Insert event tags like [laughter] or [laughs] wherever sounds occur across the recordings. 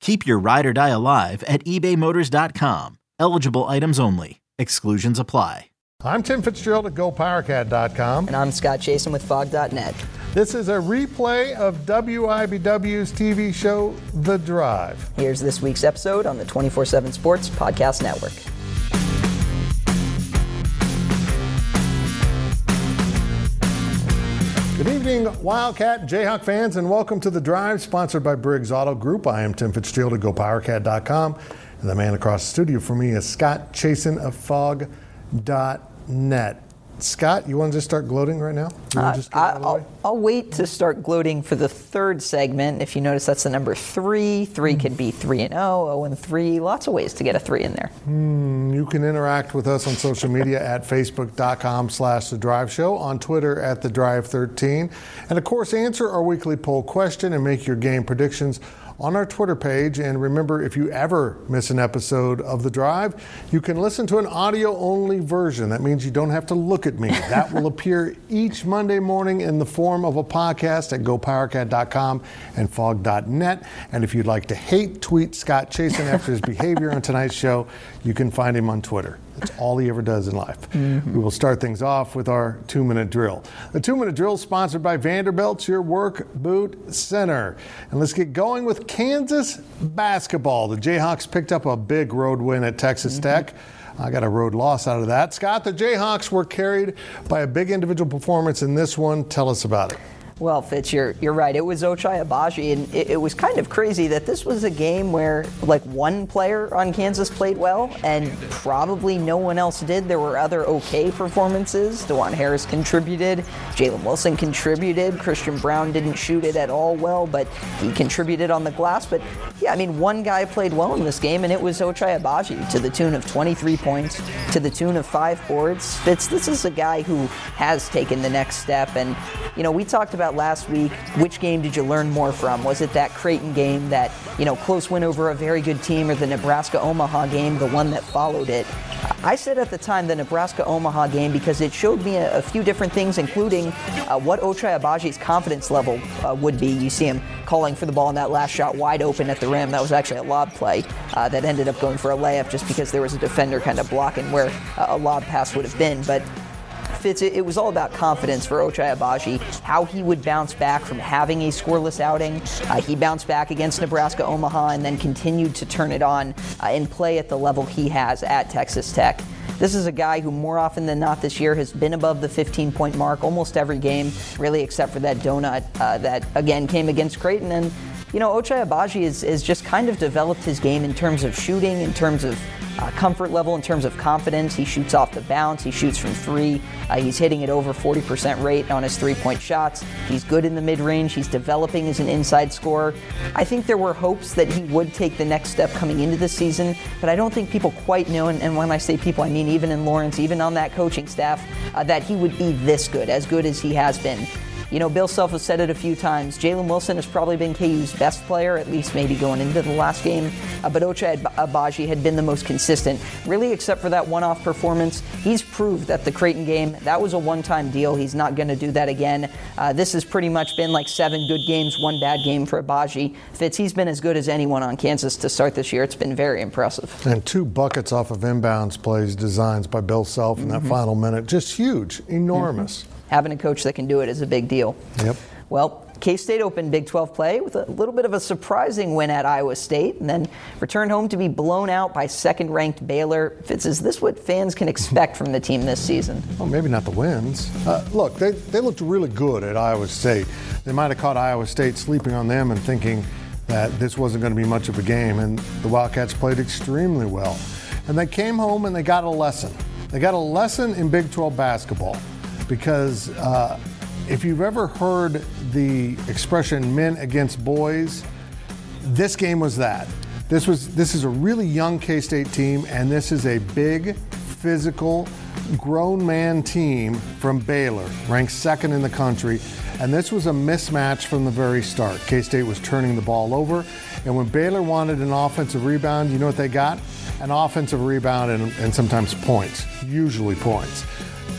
Keep your ride or die alive at ebaymotors.com. Eligible items only. Exclusions apply. I'm Tim Fitzgerald at GoPowerCat.com. And I'm Scott Chasen with Phog.net. This is a replay of WIBW's TV show, The Drive. Here's this week's episode on the 24 7 Sports Podcast Network. Good evening, Wildcat Jayhawk fans, and welcome to The Drive, sponsored by Briggs Auto Group. I am Tim Fitzgerald at GoPowerCat.com, and the man across the studio for me is Scott Chasen of Phog.net. Scott, you want to just start gloating right now? Uh, I, will I'll wait to start gloating for the third segment. If you notice, that's the number three. Three mm. could be three and oh, oh and three. Lots of ways to get a three in there. Mm, you can interact with us on social media [laughs] at facebook.com slash the drive show, on Twitter at the drive 13, and of course, answer our weekly poll question and make your game predictions on our Twitter page. And remember, if you ever miss an episode of The Drive, you can listen to an audio only version. That means you don't have to look at me. That will [laughs] appear each Monday morning in the form of a podcast at gopowercat.com and phog.net. And if you'd like to hate tweet Scott Chasen after his behavior on tonight's show, you can find him on Twitter. That's all he ever does in life. Mm-hmm. We will start things off with our two minute drill. The two minute drill is sponsored by Vanderbilt's Your Work Boot Center. And let's get going with Kansas basketball. The Jayhawks picked up a big road win at Texas mm-hmm. Tech. I got a road loss out of that. Scott, the Jayhawks were carried by a big individual performance in this one. Tell us about it. Well, Fitz, you're, you're right. It was Ochai Agbaji, and it, it, was kind of crazy that this was a game where like one player on Kansas played well, and probably no one else did. There were other okay performances. Dajuan Harris contributed, Jalen Wilson contributed, Christian Braun didn't shoot it at all well, but he contributed on the glass. But yeah, I mean, one guy played well in this game, and it was Ochai Agbaji to the tune of 23 points, to the tune of five boards. Fitz, this is a guy who has taken the next step, and you know, we talked about last week. Which game did you learn more from? Was it that Creighton game, that you know close win over a very good team, or the Nebraska Omaha game, the one that followed it? I said at the time the Nebraska Omaha game because it showed me a, a few different things, including uh, what Ochai Agbaji's confidence level uh, would be. You see him calling for the ball in that last shot wide open at the rim. That was actually a lob play uh, that ended up going for a layup just because there was a defender kind of blocking where a lob pass would have been. But Fitz, it, was all about confidence for Ochai Agbaji, how he would bounce back from having a scoreless outing. Uh, he bounced back against Nebraska Omaha and then continued to turn it on uh, and play at the level he has at Texas Tech. This is a guy who, more often than not this year, has been above the 15 point mark almost every game, really, except for that donut uh, that, again, came against Creighton. And, you know, Ochai Agbaji has just kind of developed his game in terms of shooting, in terms of uh, comfort level in terms of confidence. He shoots off the bounce, he shoots from three. Uh, he's hitting it over 40% rate on his three point shots. He's good in the mid range, he's developing as an inside scorer. I think there were hopes that he would take the next step coming into the season, but I don't think people quite know, and, and when I say people, I mean even in Lawrence, even on that coaching staff, uh, that he would be this good, as good as he has been. You know, Bill Self has said it a few times. Jalen Wilson has probably been KU's best player, at least maybe going into the last game. Uh, but Ochai Agbaji had been the most consistent, really, except for that one-off performance. He's proved that the Creighton game that was a one-time deal. He's not going to do that again. Uh, this has pretty much been like seven good games, one bad game for Agbaji. Fitz, he's been as good as anyone on Kansas to start this year. It's been very impressive. And two buckets off of inbounds plays designs by Bill Self in that mm-hmm. final minute, just huge, enormous. Mm-hmm having a coach that can do it is a big deal. Yep. Well, K State opened Big 12 play with a little bit of a surprising win at Iowa State and then returned home to be blown out by second ranked Baylor. Fitz, is this what fans can expect from the team this season? Well, maybe not the wins. Uh, look, they, they looked really good at Iowa State. They might have caught Iowa State sleeping on them and thinking that this wasn't going to be much of a game, and the Wildcats played extremely well. And they came home and they got a lesson. They got a lesson in Big 12 basketball because uh, if you've ever heard the expression men against boys, this game was that. This was this is a really young K-State team and this is a big physical grown man team from Baylor, ranked second in the country. And this was a mismatch from the very start. K State was turning the ball over. And when Baylor wanted an offensive rebound, you know what they got? An offensive rebound and, and sometimes points, usually points.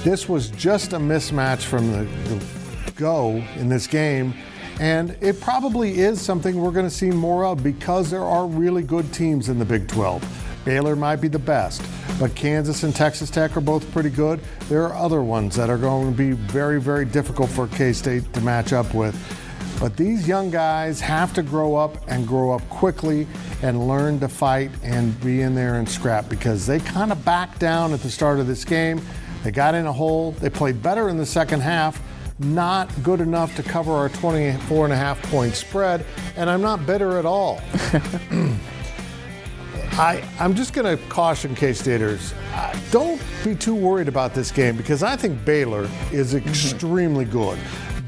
This was just a mismatch from the, the go in this game. And it probably is something we're going to see more of because there are really good teams in the Big 12. Baylor might be the best, but Kansas and Texas Tech are both pretty good. There are other ones that are going to be very, very difficult for K State to match up with. But these young guys have to grow up and grow up quickly and learn to fight and be in there and scrap because they kind of backed down at the start of this game. They got in a hole. They played better in the second half not good enough to cover our 24 and a half point spread, and I'm not bitter at all. [clears throat] I, I'm just going to caution K Staters uh, don't be too worried about this game because I think Baylor is extremely good.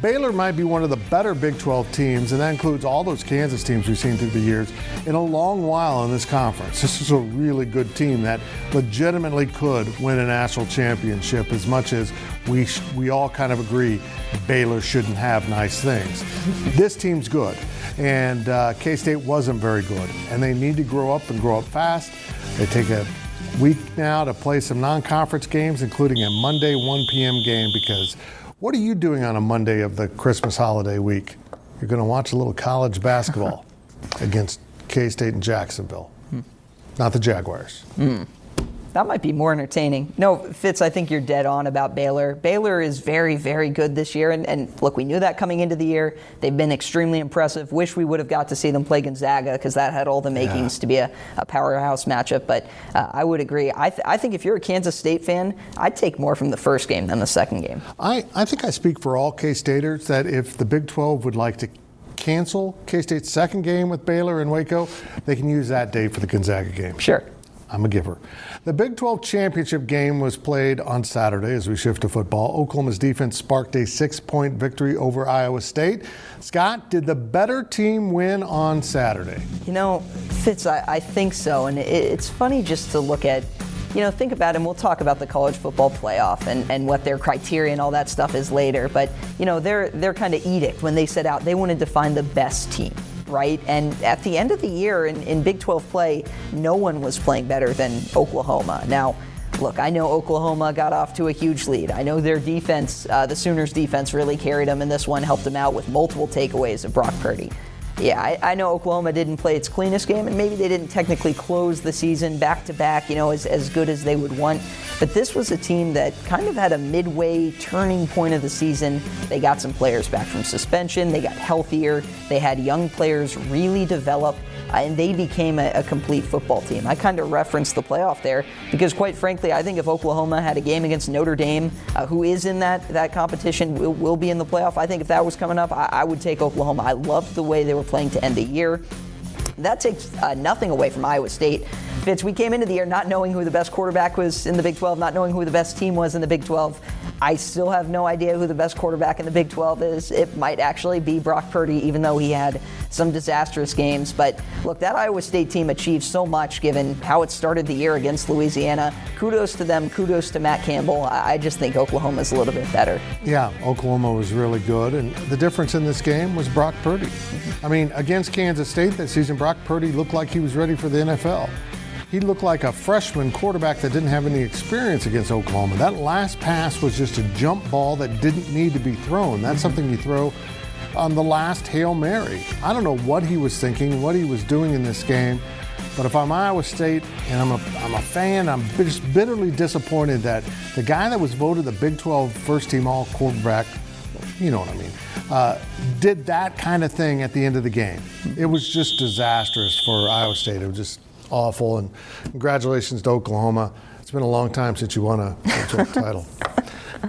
Baylor might be one of the better Big 12 teams, and that includes all those Kansas teams we've seen through the years, in a long while in this conference. This is a really good team that legitimately could win a national championship as much as we, sh- we all kind of agree Baylor shouldn't have nice things. [laughs] this team's good, and uh, K State wasn't very good, and they need to grow up and grow up fast. They take a week now to play some non conference games, including a Monday 1 p.m. game because what are you doing on a Monday of the Christmas holiday week? You're going to watch a little college basketball [laughs] against K State and Jacksonville, hmm. not the Jaguars. Hmm. That might be more entertaining. No, Fitz, I think you're dead on about Baylor. Baylor is very, very good this year. And, and look, we knew that coming into the year. They've been extremely impressive. Wish we would have got to see them play Gonzaga because that had all the makings yeah. to be a, a, powerhouse matchup. But uh, I would agree. I, th- I think if you're a Kansas State fan, I'd take more from the first game than the second game. I, I think I speak for all K Staters that if the Big 12 would like to cancel K State's second game with Baylor and Waco, they can use that date for the Gonzaga game. Sure. I'm a giver. The Big 12 championship game was played on Saturday as we shift to football. Oklahoma's defense sparked a six point victory over Iowa State. Scott, did the better team win on Saturday? You know, Fitz, I, I think so. And it, it's funny just to look at you know, think about and we'll talk about the college football playoff and, and what their criteria and all that stuff is later. But, you know, their, their kind of edict when they set out, they wanted to find the best team right? And at the end of the year in, in Big 12 play, no one was playing better than Oklahoma. Now, look, I know Oklahoma got off to a huge lead. I know their defense, uh, the Sooners' defense, really carried them, and this one helped them out with multiple takeaways of Brock Purdy yeah, I, I, know Oklahoma didn't play its cleanest game, and maybe they didn't technically close the season back to back, you know, as, as good as they would want. But this was a team that kind of had a midway turning point of the season. They got some players back from suspension, they got healthier, they had young players really develop and they became a, a complete football team. I kind of referenced the playoff there because, quite frankly, I think if Oklahoma had a game against Notre Dame, uh, who is in that that competition, will, will, be in the playoff. I think if that was coming up, I, I would take Oklahoma. I loved the way they were playing to end the year. That takes uh, nothing away from Iowa State. Fitz, we came into the year not knowing who the best quarterback was in the Big 12, not knowing who the best team was in the Big 12. I still have no idea who the best quarterback in the Big 12 is. It might actually be Brock Purdy, even though he had some disastrous games. But look, that Iowa State team achieved so much given how it started the year against Louisiana. Kudos to them. Kudos to Matt Campbell. I just think Oklahoma's a little bit better. Yeah, Oklahoma was really good. And the difference in this game was Brock Purdy. Mm-hmm. I mean, against Kansas State that season, Brock Purdy looked like he was ready for the NFL he looked like a freshman quarterback that didn't have any experience against Oklahoma. That last pass was just a jump ball that didn't need to be thrown. That's mm-hmm. something you throw on the last Hail Mary. I don't know what he was thinking, what he was doing in this game. But if I'm Iowa State and I'm a, I'm a fan, I'm just bitterly disappointed that the guy that was voted the Big 12 first team all quarterback you know what I mean, uh, did that kind of thing at the end of the game. It was just disastrous for Iowa State. It was just awful. And congratulations to Oklahoma. It's been a long time since you won a [laughs] title.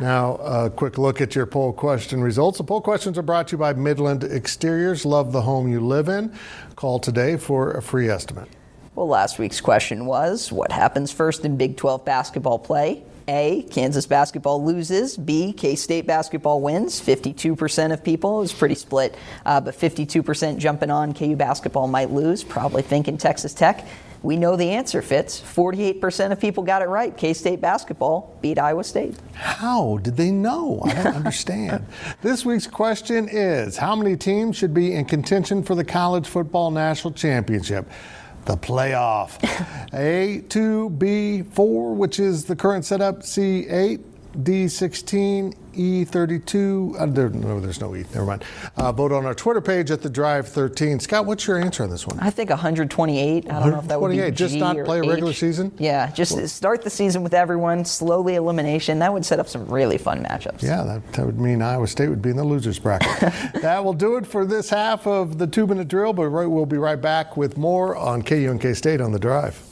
Now, a quick look at your poll question results. The poll questions are brought to you by Midland Exteriors. Love the home you live in. Call today for a free estimate. Well, last week's question was what happens first in Big 12 basketball play? A, Kansas basketball loses. B, K State basketball wins. 52% of people is pretty split, uh, but 52% jumping on KU basketball might lose, probably thinking Texas Tech. We know the answer Fitz. 48% of people got it right. K State basketball beat Iowa State. How did they know? I don't [laughs] understand. this week's question is How many teams should be in contention for the College Football National Championship? The playoff. [laughs] A, 2, B, 4, which is the current setup, C, 8, D16, E32. Uh, there, no, there's no E. Never mind. Uh, vote on our Twitter page at the Drive 13. Scott, what's your answer on this one? I think 128. I don't know if that would be G Just not play a regular season. Yeah, just well, start the season with everyone. Slowly elimination. That would set up some really fun matchups. Yeah, that, that would mean Iowa State would be in the losers bracket. [laughs] that will do it for this half of the two-minute drill. But right, we'll be right back with more on KU and K State on the Drive.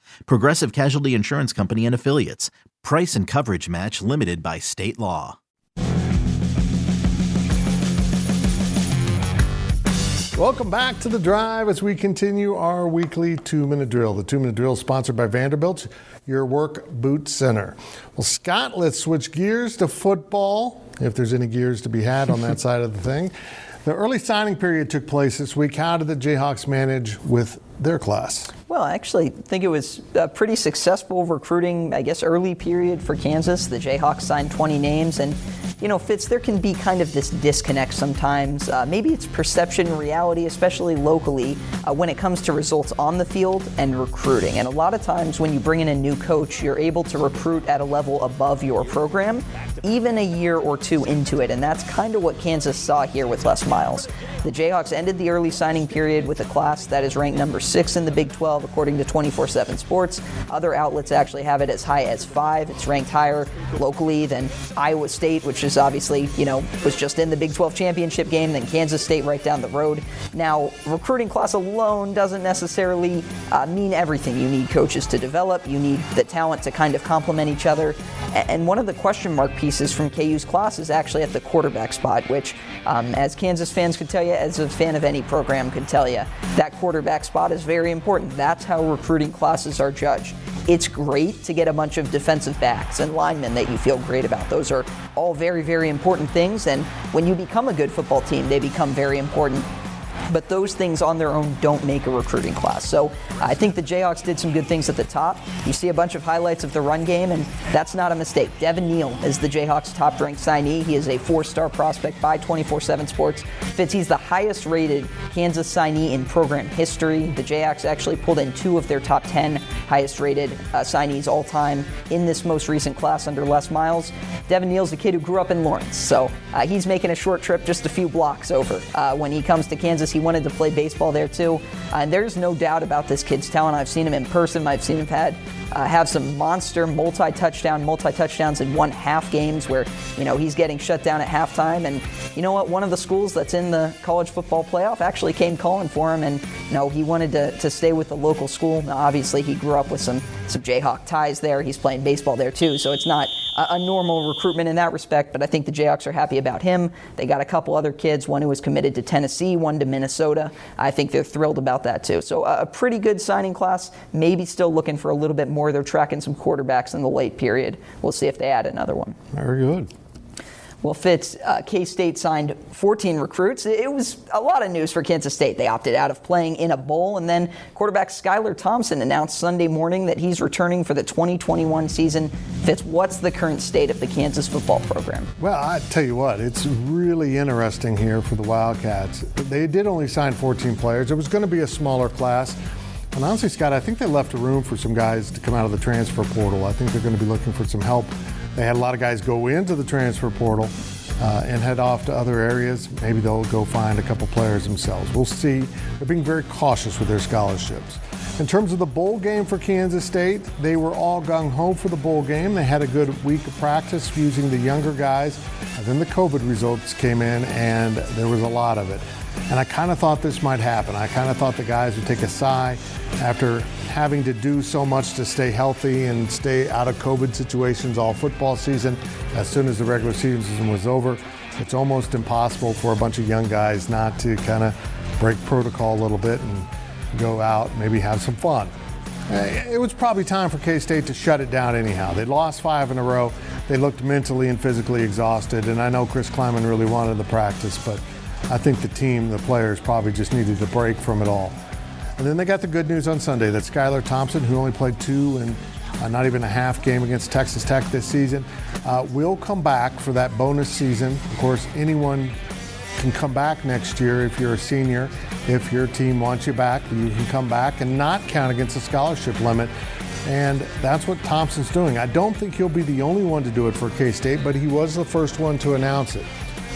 Progressive Casualty Insurance Company and Affiliates. Price and coverage match limited by state law. Welcome back to the drive as we continue our weekly two minute drill. The two minute drill is sponsored by Vanderbilt, your work boot center. Well, Scott, let's switch gears to football, if there's any gears to be had on that [laughs] side of the thing. The early signing period took place this week. How did the Jayhawks manage with their class? Well, I actually think it was a pretty successful recruiting, I guess, early period for Kansas. The Jayhawks signed 20 names, and you know, Fitz, there can be kind of this disconnect sometimes. Uh, maybe it's perception and reality, especially locally, uh, when it comes to results on the field and recruiting. And a lot of times when you bring in a new coach, you're able to recruit at a level above your program, even a year or two into it. And that's kind of what Kansas saw here with Les Miles. The Jayhawks ended the early signing period with a class that is ranked number six in the Big 12, according to 24 7 Sports. Other outlets actually have it as high as five. It's ranked higher locally than Iowa State, which is obviously, you know, was just in the Big 12 championship game, then Kansas State right down the road. Now, recruiting class alone doesn't necessarily uh, mean everything. You need coaches to develop, you need the talent to kind of complement each other. And one of the question mark pieces from KU's class is actually at the quarterback spot, which, um, as Kansas fans could tell you, as a fan of any program could tell you, that quarterback spot is very important. That's how recruiting classes are judged. It's great to get a bunch of defensive backs and linemen that you feel great about. Those are all very, very important things. And when you become a good football team, they become very important but those things on their own don't make a recruiting class. So I think the Jayhawks did some good things at the top. You see a bunch of highlights of the run game, and that's not a mistake. Devin Neal is the Jayhawks' top ranked signee. He is a four star prospect by 24 7 Sports. Fitz, he's the highest rated Kansas signee in program history. The Jayhawks actually pulled in two of their top 10 highest rated uh, signees all time in this most recent class under Les Miles. Devin Neal's a kid who grew up in Lawrence, so uh, he's making a short trip just a few blocks over. Uh, when he comes to Kansas, he wanted to play baseball there too. Uh, and there's no doubt about this kid's talent. I've seen him in person. I've seen him had uh, have some monster multi-touchdown, multi-touchdowns in one half games where you know he's getting shut down at halftime. And you know what? One of the schools that's in the college football playoff actually came calling for him, and you know he wanted to, to stay with the local school. Now, obviously, he grew up with some some Jayhawk ties there. He's playing baseball there too, so it's not a, a normal recruitment in that respect. But I think the Jayhawks are happy about him. They got a couple other kids, one who was committed to Tennessee, one to Minnesota. I think they're thrilled about that too. So a, a pretty good signing class. Maybe still looking for a little bit more. They're tracking some quarterbacks in the late period. We'll see if they add another one. Very good. Well, Fitz, uh, K State signed 14 recruits. It was a lot of news for Kansas State. They opted out of playing in a bowl, and then quarterback Skylar Thompson announced Sunday morning that he's returning for the 2021 season. Fitz, what's the current state of the Kansas football program? Well, I tell you what, it's really interesting here for the Wildcats. They did only sign 14 players. It was going to be a smaller class. And honestly, Scott, I think they left room for some guys to come out of the transfer portal. I think they're going to be looking for some help they had a lot of guys go into the transfer portal uh, and head off to other areas. Maybe they'll go find a couple players themselves. We'll see. They're being very cautious with their scholarships. In terms of the bowl game for Kansas State, they were all gung ho for the bowl game. They had a good week of practice using the younger guys. And then the COVID results came in, and there was a lot of it. And I kind of thought this might happen. I kind of thought the guys would take a sigh after having to do so much to stay healthy and stay out of COVID situations all football season. As soon as the regular season was over, it's almost impossible for a bunch of young guys not to kind of break protocol a little bit and go out, maybe have some fun. Eh, it was probably time for K State to shut it down anyhow. They lost five in a row. They looked mentally and physically exhausted, and I know Chris Klieman really wanted the practice, but I think the team, the players, probably just needed a break from it all. And then they got the good news on Sunday that Skylar Thompson, who only played two and uh, not even a half game against Texas Tech this season, uh, will come back for that bonus season. Of course, anyone can come back next year if you're a senior. If your team wants you back, you can come back and not count against the scholarship limit. And that's what Thompson's doing. I don't think he'll be the only one to do it for K State, but he was the first one to announce it.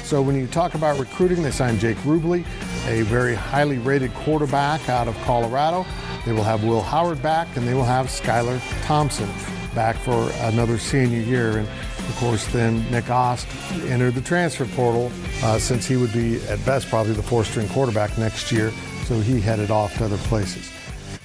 So when you talk about recruiting, they signed Jake Rubley, a very highly rated quarterback out of Colorado. They will have Will Howard back, and they will have Skylar Thompson back for another senior year. And of course, then Nick Ast entered the transfer portal uh, since he would be, at best, probably the four string quarterback next year. So he headed off to other places.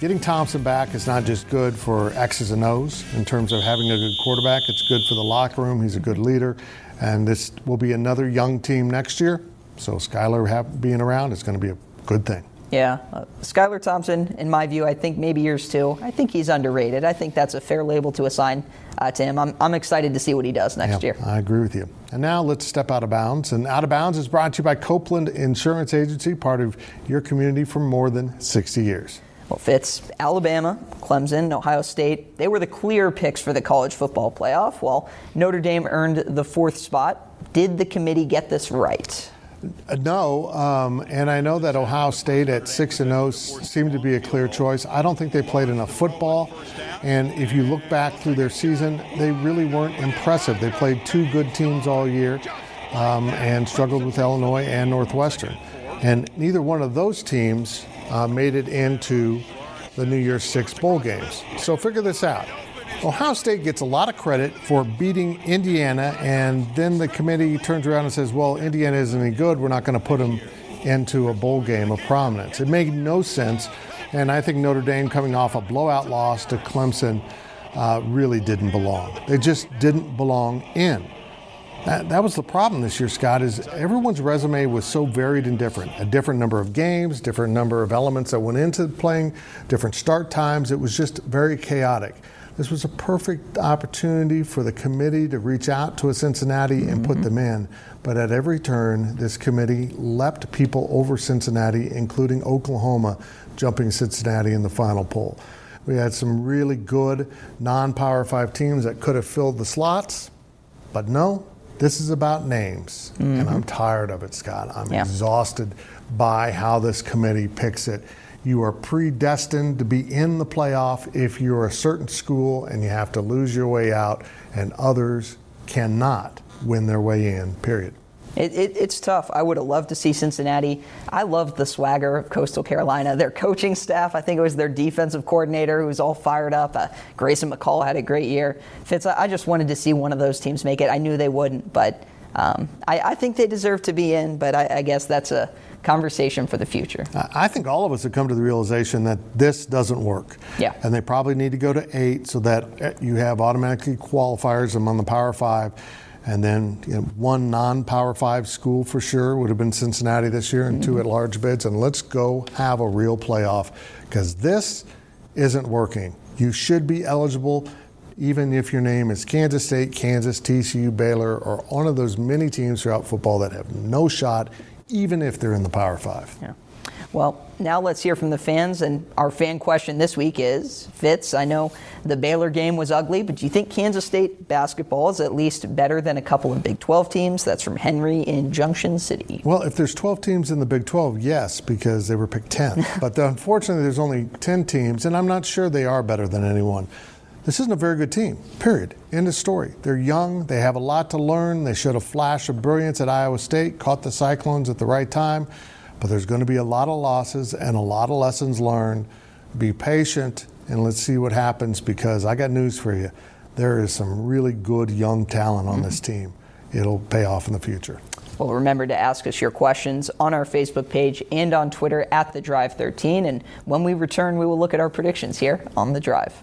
Getting Thompson back is not just good for X's and O's in terms of having a good quarterback, it's good for the locker room. He's a good leader. And this will be another young team next year. So Skylar being around is going to be a good thing. Yeah, uh, Skylar Thompson, in my view, I think maybe yours too. I think he's underrated. I think that's a fair label to assign uh, to him. I'm, I'm excited to see what he does next yeah, year. I agree with you. And now let's step out of bounds. And Out of Bounds is brought to you by Copeland Insurance Agency, part of your community for more than 60 years. Well, Fitz, Alabama, Clemson, Ohio State, they were the clear picks for the college football playoff, while Notre Dame earned the fourth spot. Did the committee get this right? Uh, no, um, and I know that Ohio State at six and zero oh seemed to be a clear choice. I don't think they played enough football, and if you look back through their season, they really weren't impressive. They played two good teams all year, um, and struggled with Illinois and Northwestern, and neither one of those teams uh, made it into the New Year's Six bowl games. So figure this out. Ohio State gets a lot of credit for beating Indiana, and then the committee turns around and says, Well, Indiana isn't any good. We're not going to put them into a bowl game of prominence. It made no sense, and I think Notre Dame coming off a blowout loss to Clemson uh, really didn't belong. They just didn't belong in. That, that was the problem this year, Scott, is everyone's resume was so varied and different. A different number of games, different number of elements that went into playing, different start times. It was just very chaotic. This was a perfect opportunity for the committee to reach out to a Cincinnati and mm-hmm. put them in. But at every turn, this committee leapt people over Cincinnati, including Oklahoma, jumping Cincinnati in the final poll. We had some really good non Power Five teams that could have filled the slots, but no, this is about names, mm-hmm. and I'm tired of it, Scott. I'm yeah. exhausted by how this committee picks it. You are predestined to be in the playoff if you're a certain school and you have to lose your way out, and others cannot win their way in, period. It, it, it's tough. I would have loved to see Cincinnati. I loved the swagger of Coastal Carolina. Their coaching staff, I think it was their defensive coordinator who was all fired up. Uh, Grayson McCall had a great year. Fitz, I just wanted to see one of those teams make it. I knew they wouldn't, but um, I, I, think they deserve to be in, but I, I guess that's a conversation for the future. I think all of us have come to the realization that this doesn't work. Yeah. And they probably need to go to eight so that uh, you have automatically qualifiers among the Power Five and then you know, one non Power Five school for sure would have been Cincinnati this year, and mm-hmm. two at large bids. And let's go have a real playoff because this isn't working. You should be eligible. even if your name is Kansas State, Kansas, TCU, Baylor, or one of those many teams throughout football that have no shot, even if they're in the Power Five. Yeah. Well, now let's hear from the fans. And our fan question this week is Fitz, I know the Baylor game was ugly, but do you think Kansas State basketball is at least better than a couple of Big 12 teams? That's from Henry in Junction City. Well, if there's 12 teams in the Big 12, yes, because they were picked 10. [laughs] but unfortunately, there's only 10 teams, and I'm not sure they are better than anyone. This isn't a very good team, period. End of story. They're young, they have a lot to learn. They showed a flash of brilliance at Iowa State, caught the Cyclones at the right time. But there's going to be a lot of losses and a lot of lessons learned. Be patient and let's see what happens because I got news for you. There is some really good young talent on mm-hmm. this team. It'll pay off in the future. Well, remember to ask us your questions on our Facebook page and on Twitter at The Drive 13. And when we return, we will look at our predictions here on The Drive.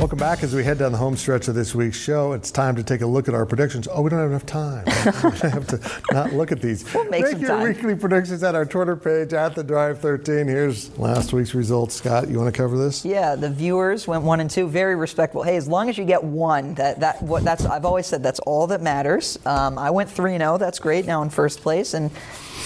Welcome back as we head down the home stretch of this week's show. It's time to take a look at our predictions. Oh, we don't have enough time. [laughs] we [laughs] have to not look at these. We'll make, make your time. weekly predictions at our Twitter page at the Drive 13. Here's last week's results. Scott, you want to cover this? Yeah, the viewers went one and two. Very respectable. Hey, as long as you get one, that that what that's I've always said that's all that matters. Um, I went three and zero. Oh. That's great. Now in first place and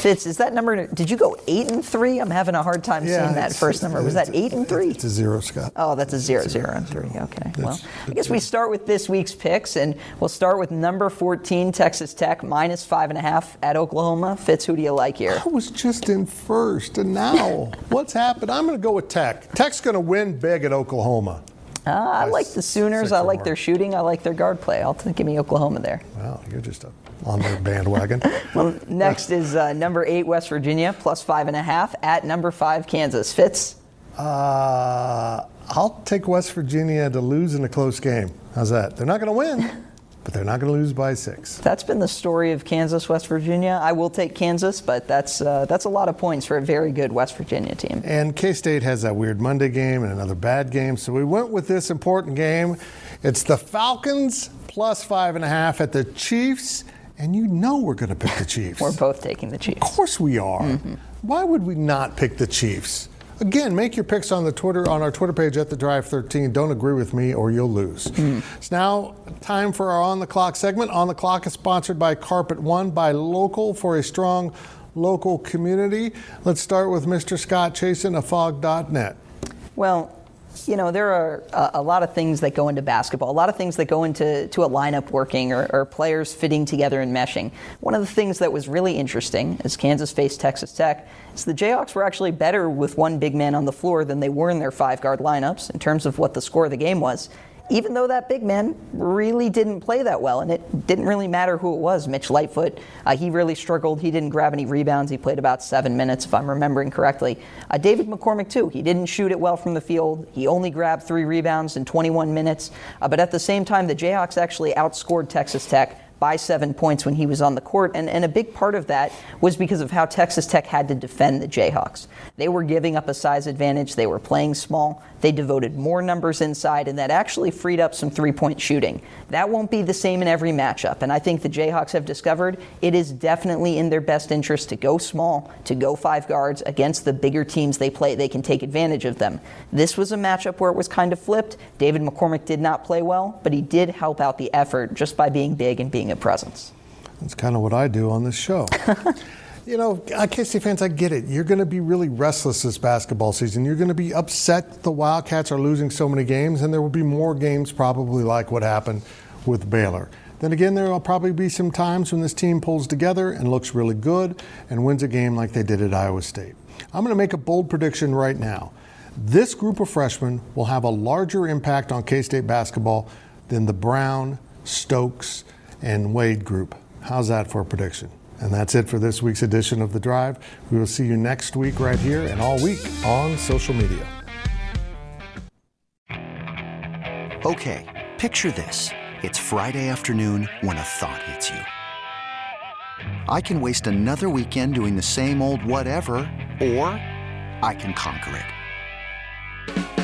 Fitz, is that number? Did you go eight and three? I'm having a hard time yeah, seeing that first number. Was that eight and three? It's a zero, Scott. Oh, that's a zero, zero and three. Okay. well, I guess we start with this week's picks, and we'll start with number 14, Texas Tech, minus five and a half at Oklahoma. Fitz, who do you like here? I was just in first, and now [laughs] what's happened? I'm going to go with Tech. Tech's going to win big at Oklahoma. Uh, I like the Sooners. I like their shooting. I like their guard play. I'll t- give me Oklahoma there. Wow, you're just a on their bandwagon. [laughs] well, next is uh, number eight, West Virginia, plus five and a half at number five, Kansas. Fitz? Uh, I'll take West Virginia to lose in a close game. How's that? They're not going to win. [laughs] but they're not going to lose by six. That's been the story of Kansas, West Virginia. I will take Kansas, but that's uh, that's a lot of points for a very good West Virginia team. And K State has that weird Monday game and another bad game, so we went with this important game. It's the Falcons plus five and a half at the Chiefs and you know we're going to pick the Chiefs. we're both taking the Chiefs. Of course we are. Mm-hmm. Why would we not pick the Chiefs? Again, make your picks on the Twitter on our Twitter page at the Drive 13. Don't agree with me or you'll lose. Mm. It's now time for our on the clock segment. On the clock is sponsored by Carpet One by Local for a strong local community. Let's start with Mr. Scott Chasen of Phog.net. Well, you know, there are a, a, lot of things that go into basketball, a lot of things that go into to a lineup working or, or, players fitting together and meshing. One of the things that was really interesting as Kansas faced Texas Tech is the Jayhawks were actually better with one big man on the floor than they were in their five guard lineups in terms of what the score of the game was even though that big man really didn't play that well, and it didn't really matter who it was. Mitch Lightfoot, uh, he really struggled. He didn't grab any rebounds. He played about seven minutes, if I'm remembering correctly. Uh, David McCormack, too, he didn't shoot it well from the field. He only grabbed three rebounds in 21 minutes. Uh, but at the same time, the Jayhawks actually outscored Texas Tech by seven points when he was on the court. And, and a big part of that was because of how Texas Tech had to defend the Jayhawks. They were giving up a size advantage, they were playing small, they devoted more numbers inside, and that actually freed up some three point shooting. That won't be the same in every matchup. And I think the Jayhawks have discovered it is definitely in their best interest to go small, to go five guards against the bigger teams they play. They can take advantage of them. This was a matchup where it was kind of flipped. David McCormack did not play well, but he did help out the effort just by being big and being a presence. That's kind of what I do on this show. [laughs] you know, uh, KC fans, I get it. You're going to be really restless this basketball season. You're going to be upset the Wildcats are losing so many games, and there will be more games probably like what happened with Baylor. Then again, there will probably be some times when this team pulls together and looks really good and wins a game like they did at Iowa State. I'm going to make a bold prediction right now. This group of freshmen will have a larger impact on K State basketball than the Brown, Stokes, and Wade group. How's that for a prediction? And that's it for this week's edition of The Drive. We will see you next week right here and all week on social media. Okay, picture this. It's Friday afternoon when a thought hits you. I can waste another weekend doing the same old whatever, or I can conquer it.